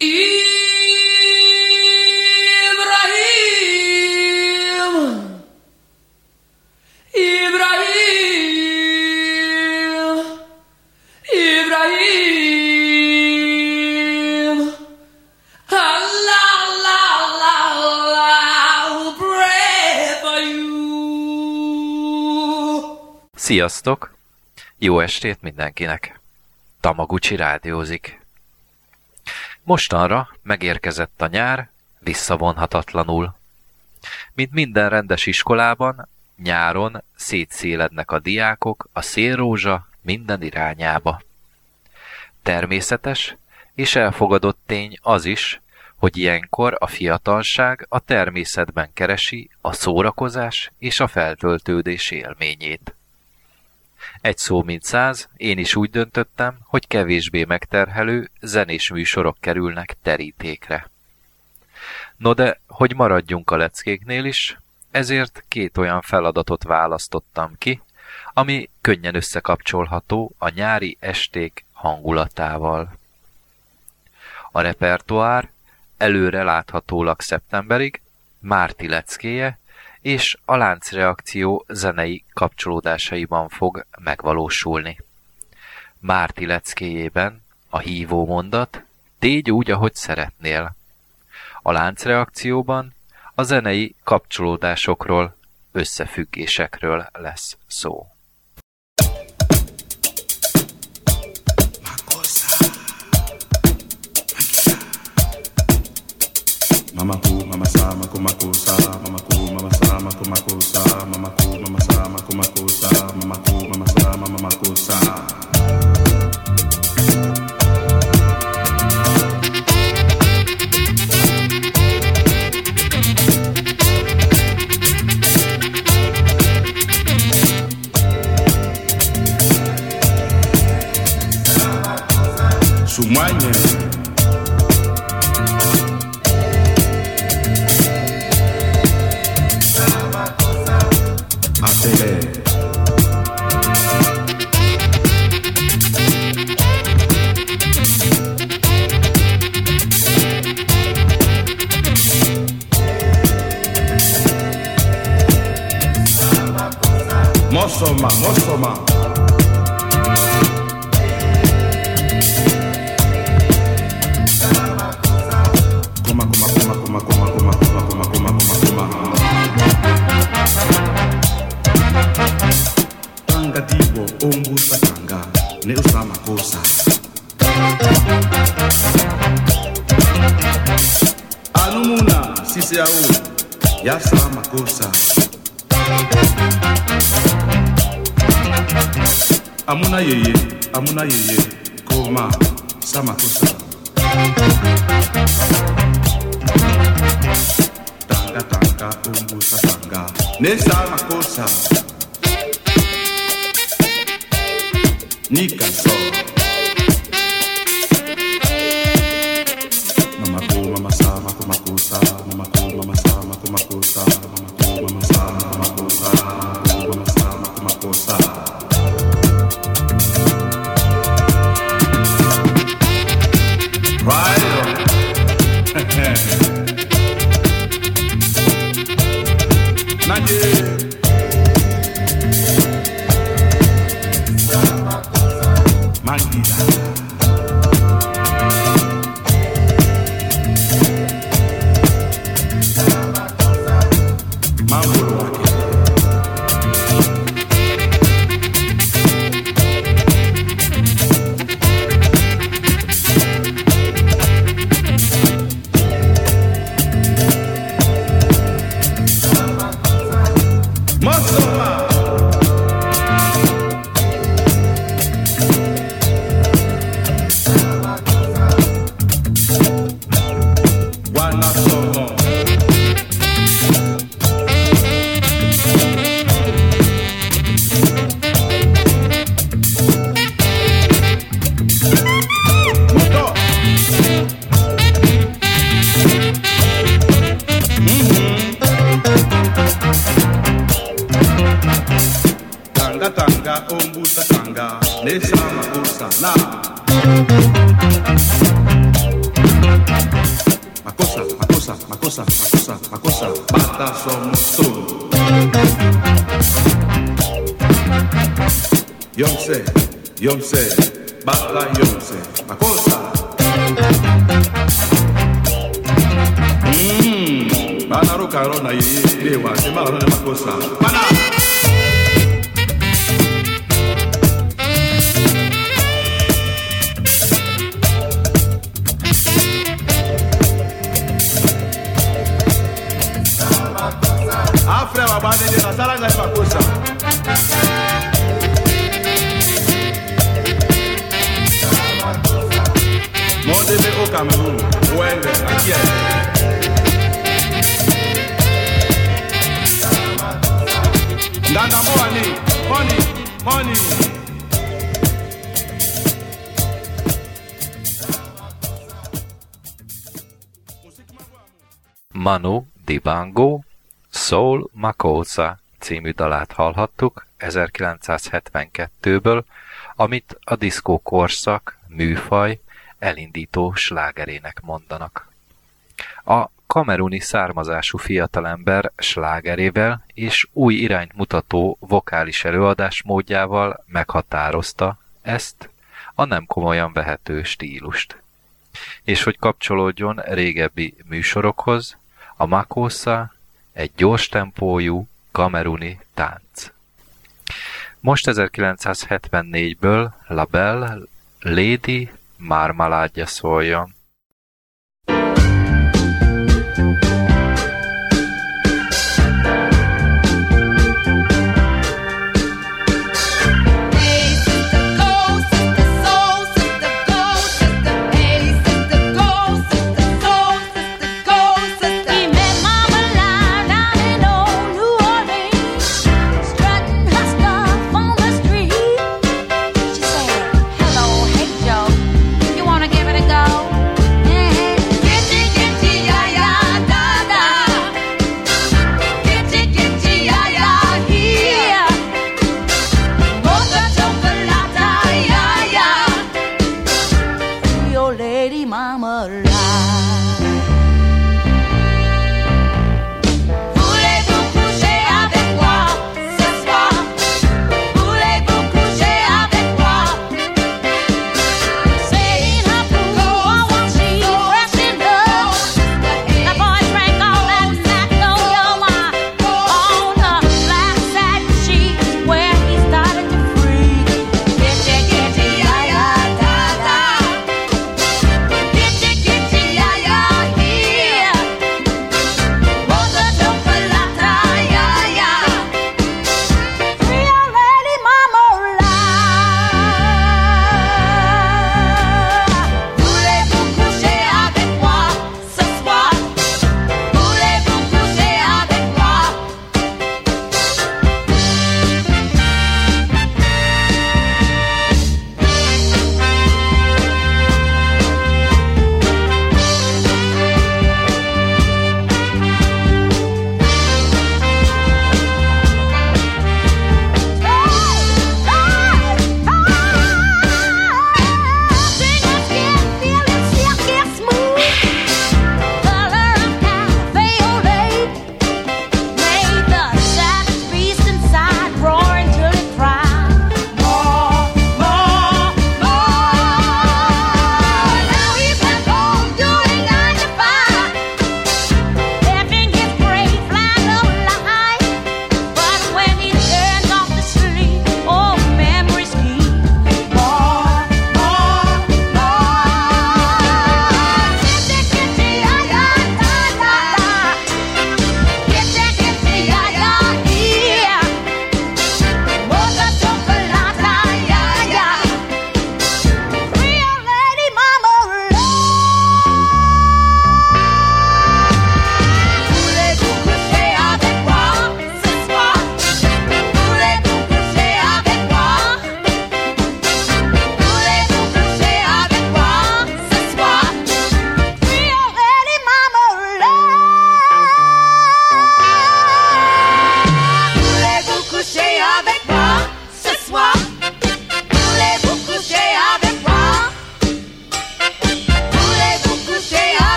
إبراهيم Sziasztok! Jó estét mindenkinek! Tamaguchi rádiózik. Mostanra megérkezett a nyár, visszavonhatatlanul. Mint minden rendes iskolában, nyáron szétszélednek a diákok a szélrózsa minden irányába. Természetes és elfogadott tény az is, hogy ilyenkor a fiatalság a természetben keresi a szórakozás és a feltöltődés élményét. Egy szó mint száz, én is úgy döntöttem, hogy kevésbé megterhelő, zenés műsorok kerülnek terítékre. No de, hogy maradjunk a leckéknél is, ezért két olyan feladatot választottam ki, ami könnyen összekapcsolható a nyári esték hangulatával. A repertoár előre láthatólag szeptemberig Márti leckéje és a láncreakció zenei kapcsolódásaiban fog megvalósulni. Márti leckéjében a hívó mondat Tégy úgy, ahogy szeretnél. A láncreakcióban a zenei kapcsolódásokról, összefüggésekről lesz szó. Mama mama mako sa, mama amuna yeye koma samakosa tanga tanga umbusa tanga. Nesamakosa nikaso makosa. Mmm, bana rona ye, lewa, se ma. Bana! Manu Dibango Soul Makosa című dalát hallhattuk 1972-ből, amit a diszkó korszak, műfaj, elindító slágerének mondanak. A kameruni származású fiatalember slágerével és új irányt mutató vokális előadásmódjával meghatározta ezt a nem komolyan vehető stílust. És hogy kapcsolódjon régebbi műsorokhoz, a Makosa egy gyors tempójú kameruni tánc. Most 1974-ből La Belle Lady Marmaládja szóljon.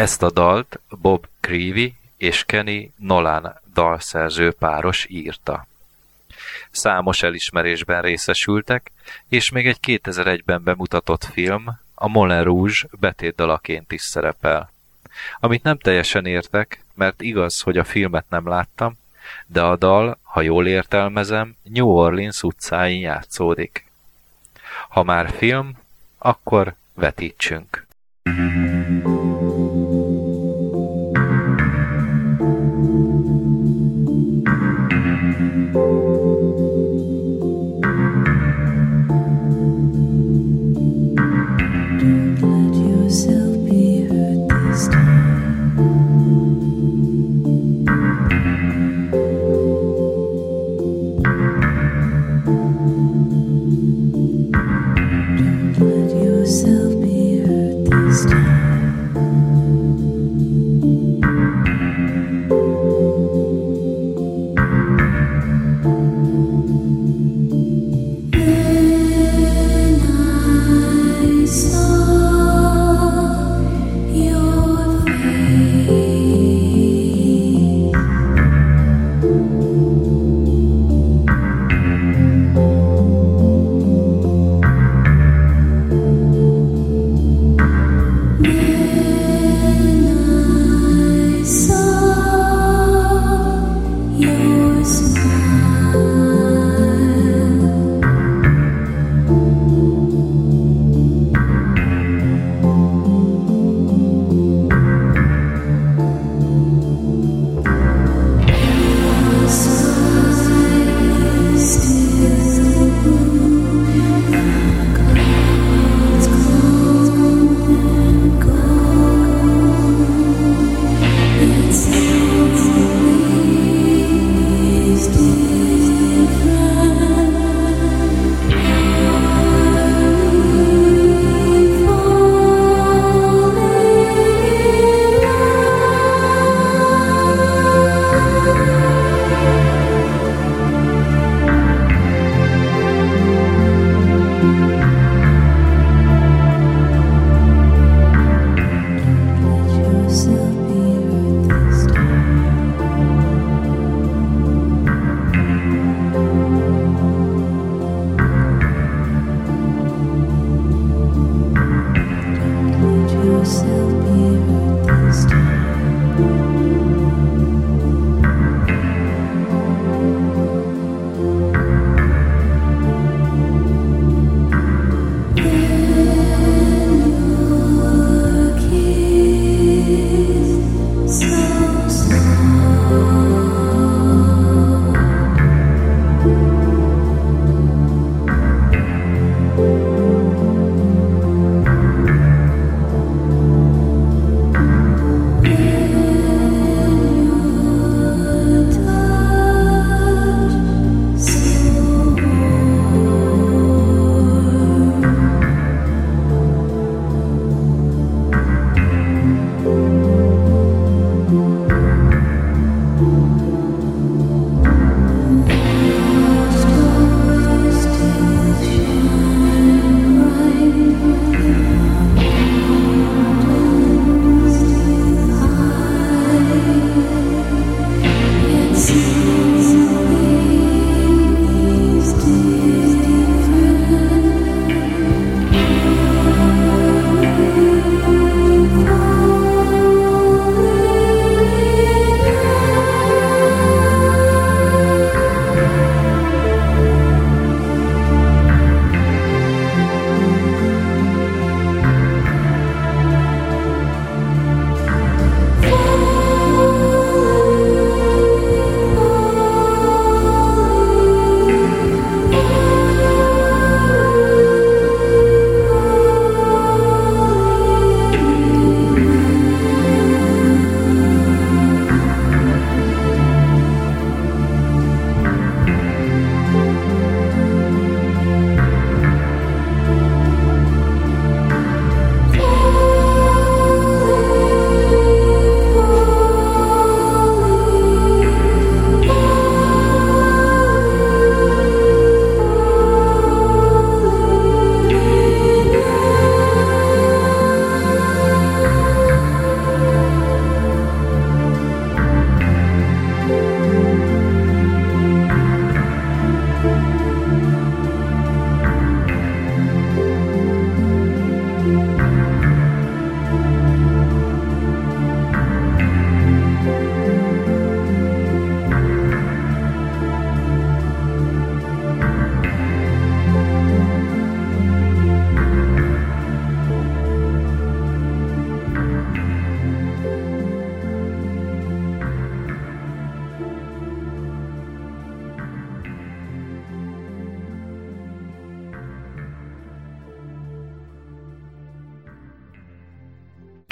Ezt a dalt Bob Creevy és Kenny Nolan dalszerző páros írta. Számos elismerésben részesültek, és még egy 2001-ben bemutatott film, a Moulin Rouge betétdalaként is szerepel. Amit nem teljesen értek, mert igaz, hogy a filmet nem láttam, de a dal, ha jól értelmezem, New Orleans utcáin játszódik. Ha már film, akkor vetítsünk.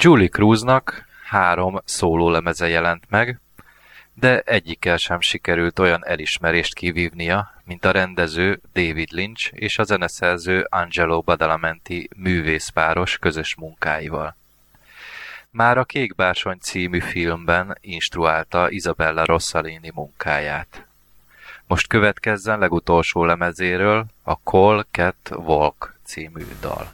Julie Cruznak három szólólemeze jelent meg, de egyikkel sem sikerült olyan elismerést kivívnia, mint a rendező David Lynch és a zeneszerző Angelo Badalamenti művészpáros közös munkáival. Már a Kék Bársony című filmben instruálta Isabella Rossellini munkáját. Most következzen legutolsó lemezéről a Call Cat Walk című dal.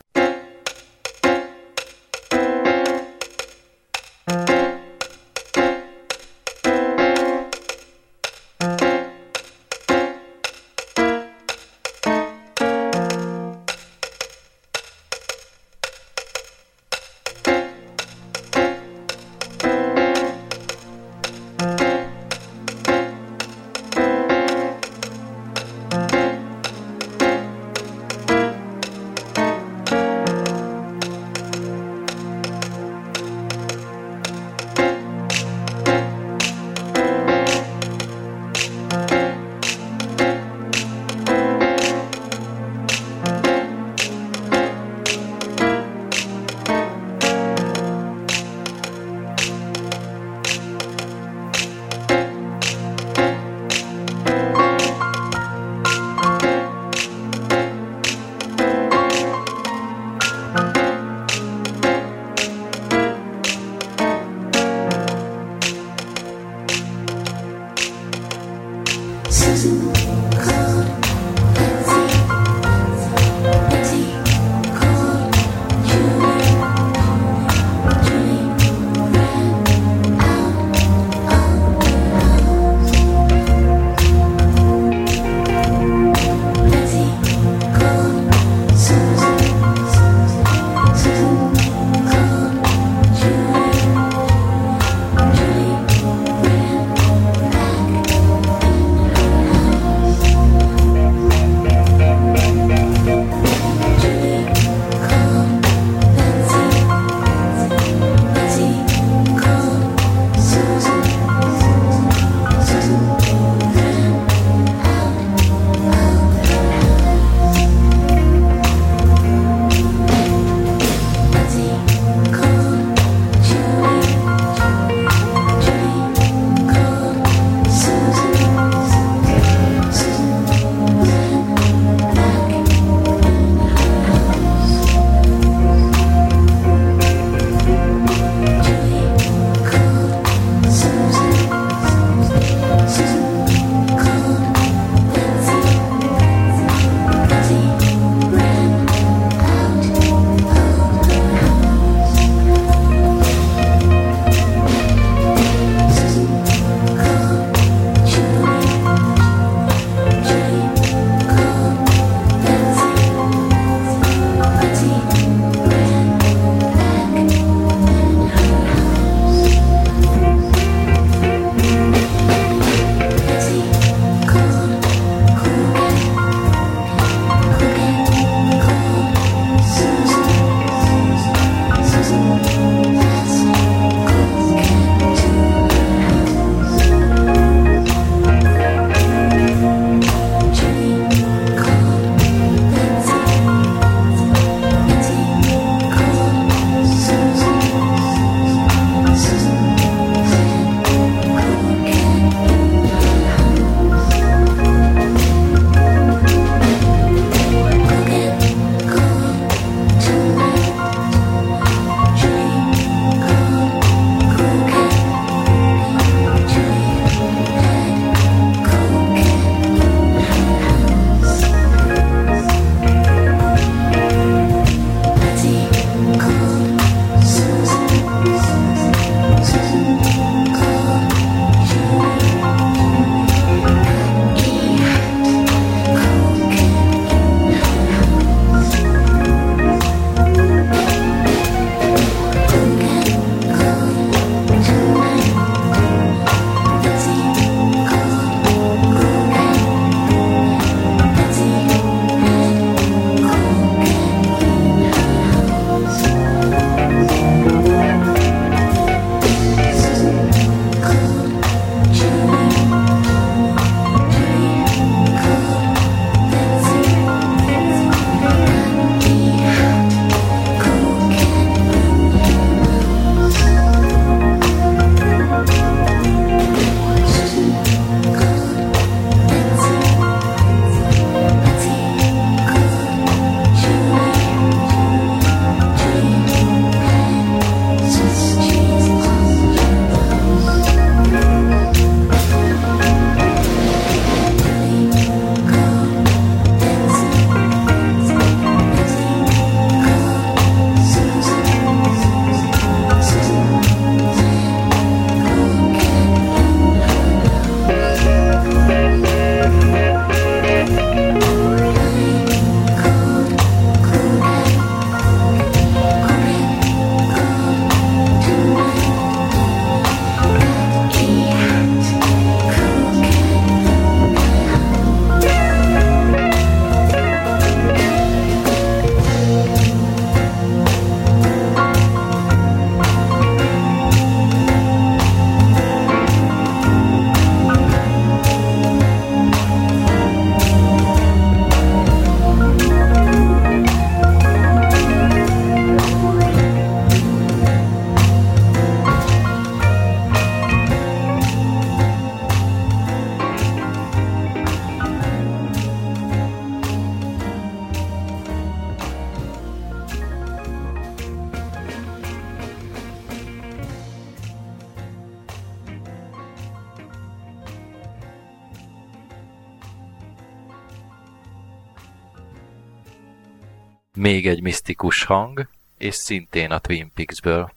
Egy misztikus hang, és szintén a Twin Peaks-ből.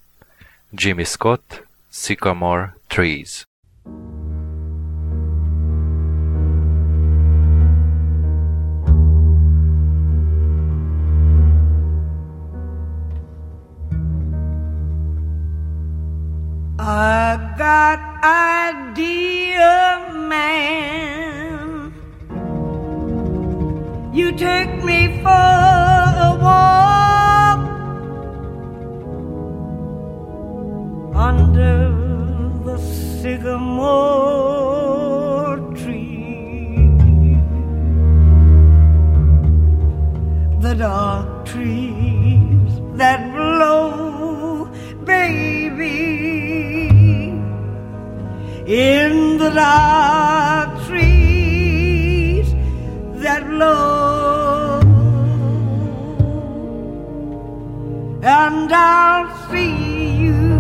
Jimmy Scott, Sycamore Trees. I got idea, man. You take me for walk under the sycamore tree. The dark trees that blow, baby in the dark trees that blow. And I'll see you,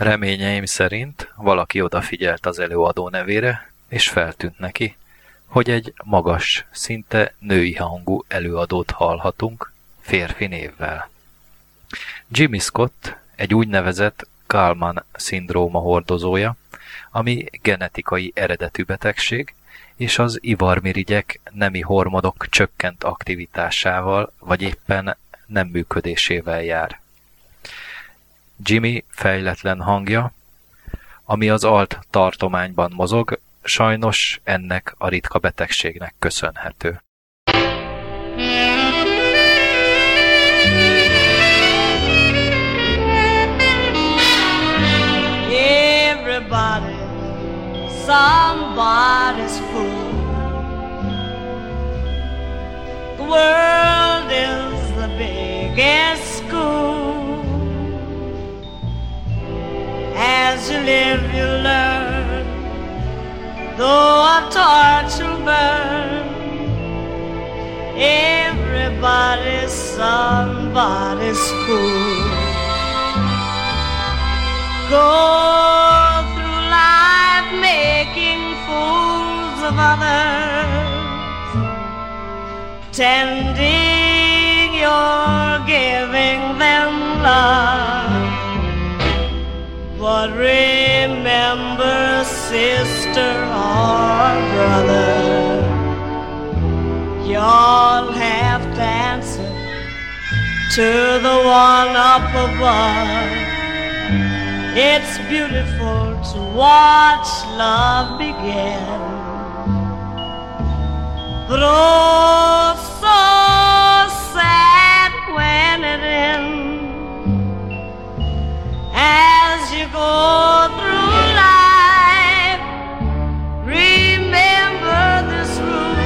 Reményeim szerint valaki odafigyelt az előadó nevére, és feltűnt neki, hogy egy magas, szinte női hangú előadót hallhatunk férfi névvel. Jimmy Scott egy úgynevezett Kalman szindróma hordozója, ami genetikai eredetű betegség, és az ivarmirigyek nemi hormonok csökkent aktivitásával, vagy éppen nem működésével jár. Jimmy fejletlen hangja, ami az alt tartományban mozog, sajnos ennek a ritka betegségnek köszönhető. Somebody's fool. Go through life making fools of others, tending you're giving them love. But remember, sister or brother, you'll have to to the one up above. It's beautiful to watch love begin. But oh, so sad when it ends. As you go through life, remember this rule.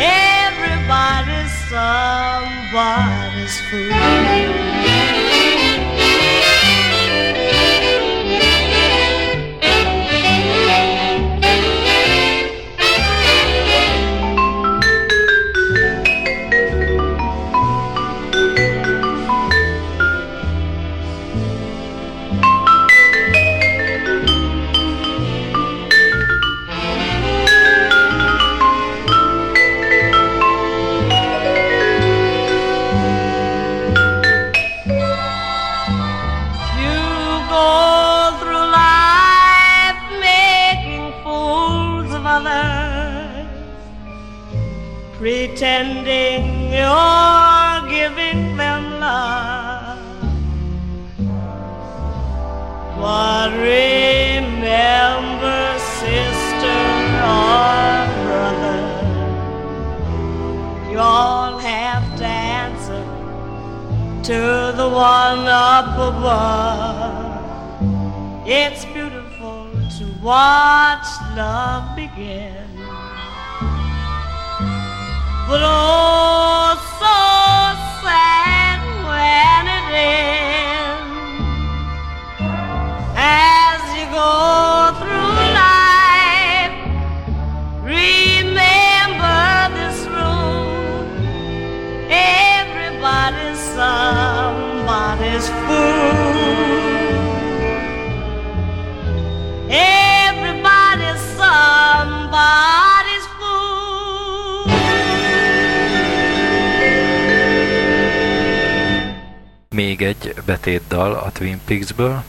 Everybody's somebody's fool. A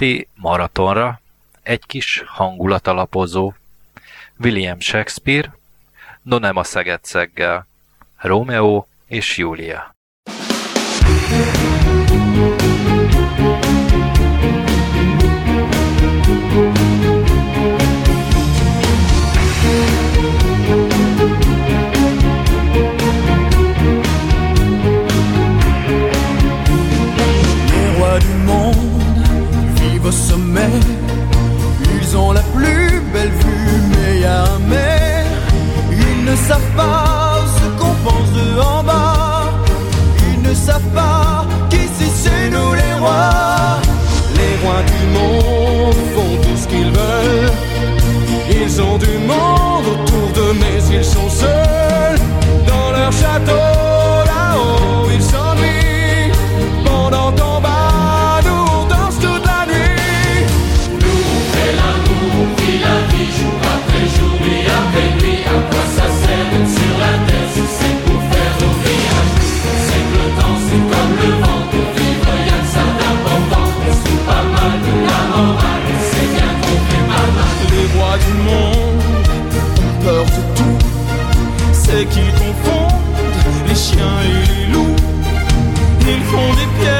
napi maratonra egy kis hangulat alapozó, William Shakespeare, Donema Szeged Szeggel, Romeo és Júlia. thank you c'est qu'ils confondent les chiens et les loups. Ils font des pierres.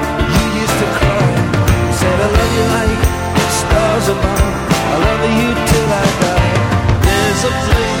to cry. Said, I love you like stars above. I love you till I die. There's a place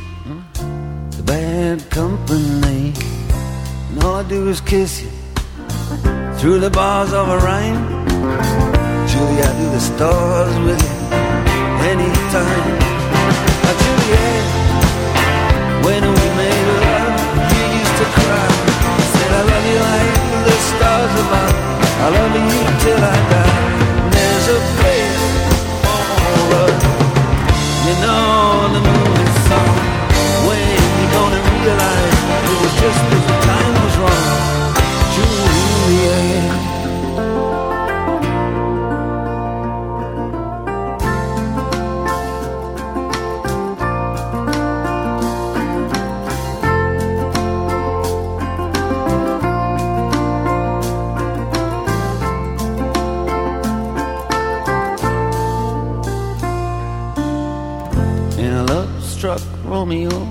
bad company. And all I do is kiss you through the bars of a rhyme. Julie, I do the stars with you anytime. Now, Juliet, when we made love, you used to cry. Said, I love you like the stars above. I love you till I die. And there's a place for us. You know just the time was wrong, Juliet. Romeo,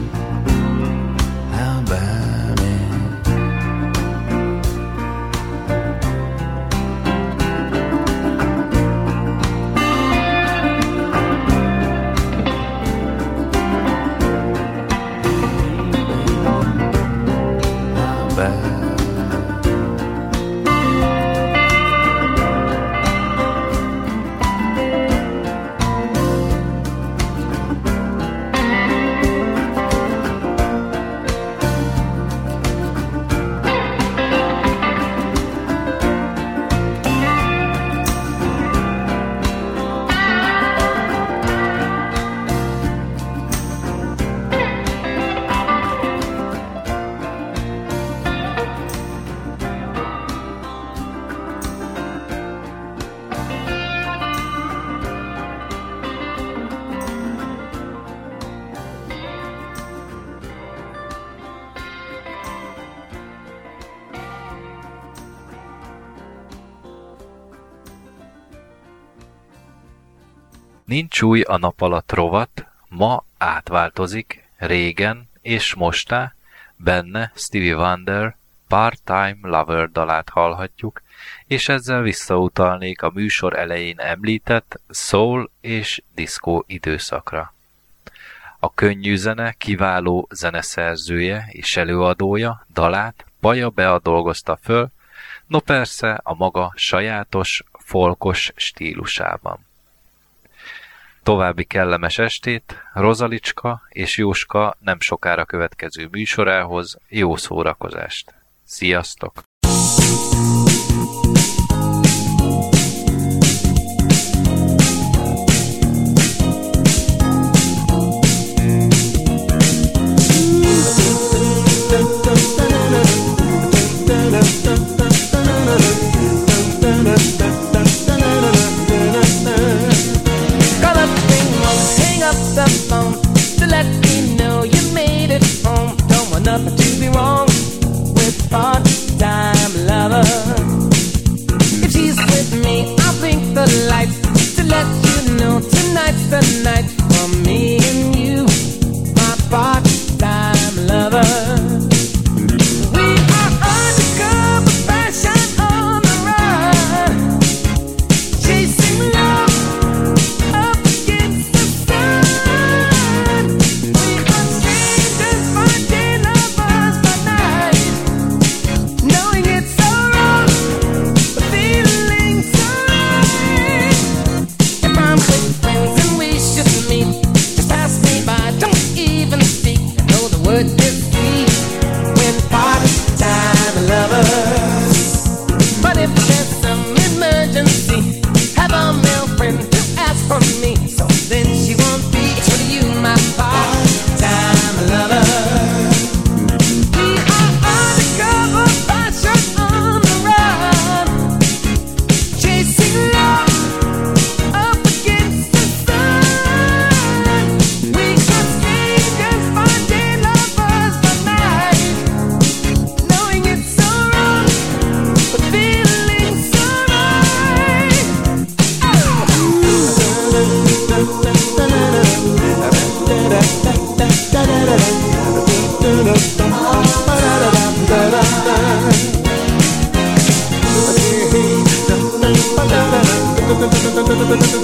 Új a nap alatt rovat, ma átváltozik, régen és mostá, benne Stevie Wonder Part-Time Lover dalát hallhatjuk, és ezzel visszautalnék a műsor elején említett soul és disco időszakra. A könnyű zene kiváló zeneszerzője és előadója dalát Baja Bea dolgozta föl, no persze a maga sajátos, folkos stílusában. További kellemes estét, Rozalicska és Jóska nem sokára következő műsorához jó szórakozást! Sziasztok! da da da da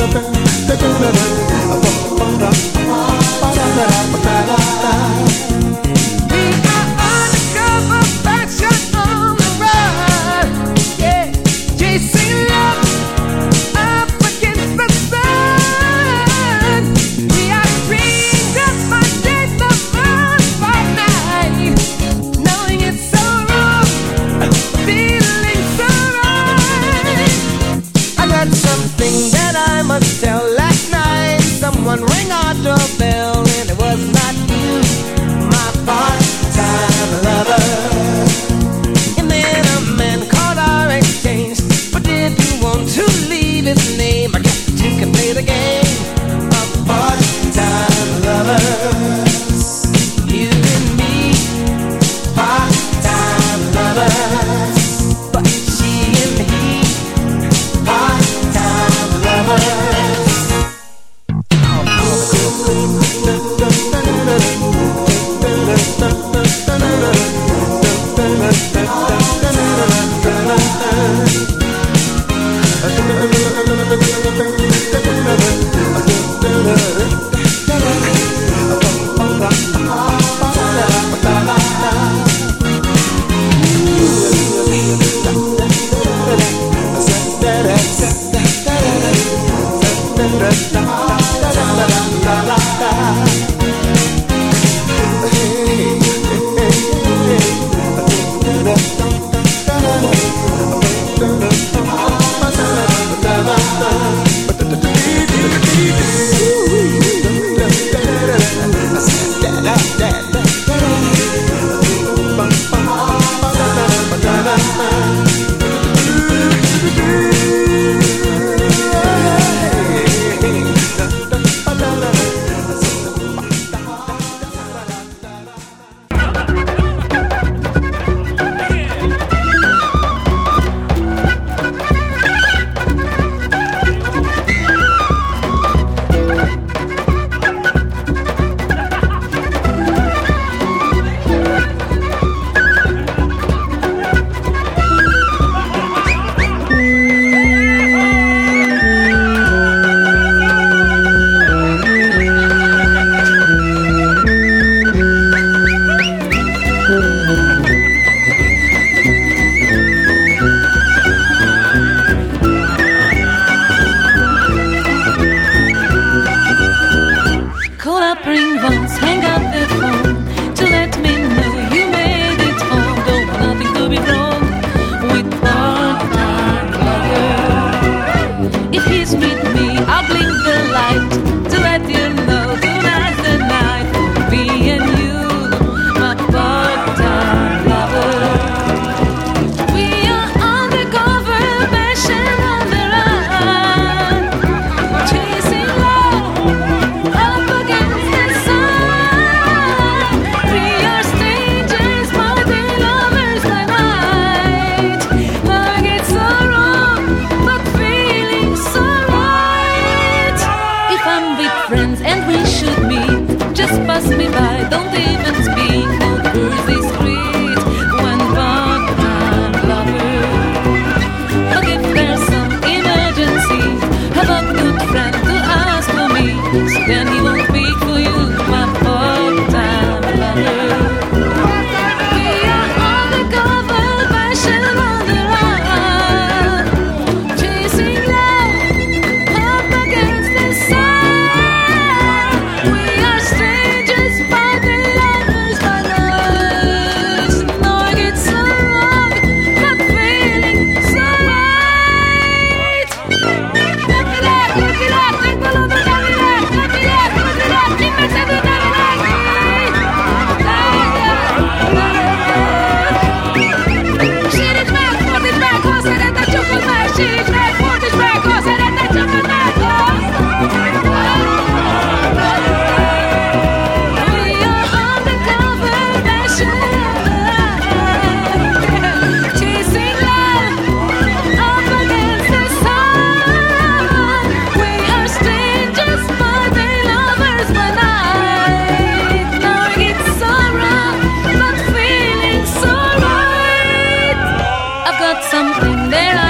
got something that